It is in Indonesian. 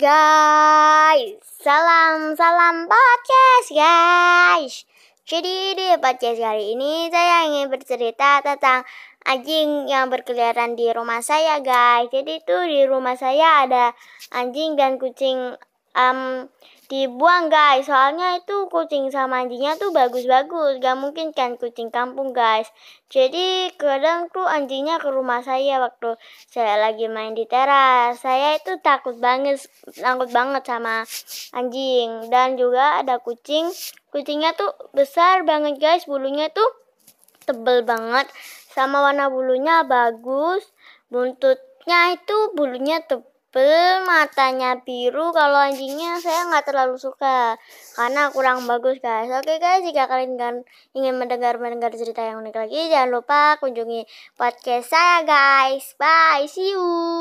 guys, salam salam podcast guys. Jadi di podcast kali ini saya ingin bercerita tentang anjing yang berkeliaran di rumah saya guys. Jadi itu di rumah saya ada anjing dan kucing um, dibuang guys. Soalnya itu kucing sama anjingnya tuh bagus-bagus. Gak mungkin kan kucing kampung guys. Jadi kadang tuh anjingnya ke rumah saya waktu saya lagi main di teras. Saya itu takut banget takut banget sama anjing. Dan juga ada kucing. Kucingnya tuh besar banget guys. Bulunya tuh tebel banget. Sama warna bulunya bagus. Buntutnya itu bulunya tebel tebel, matanya biru. Kalau anjingnya saya nggak terlalu suka karena kurang bagus guys. Oke guys, jika kalian kan ingin mendengar mendengar cerita yang unik lagi, jangan lupa kunjungi podcast saya guys. Bye, see you.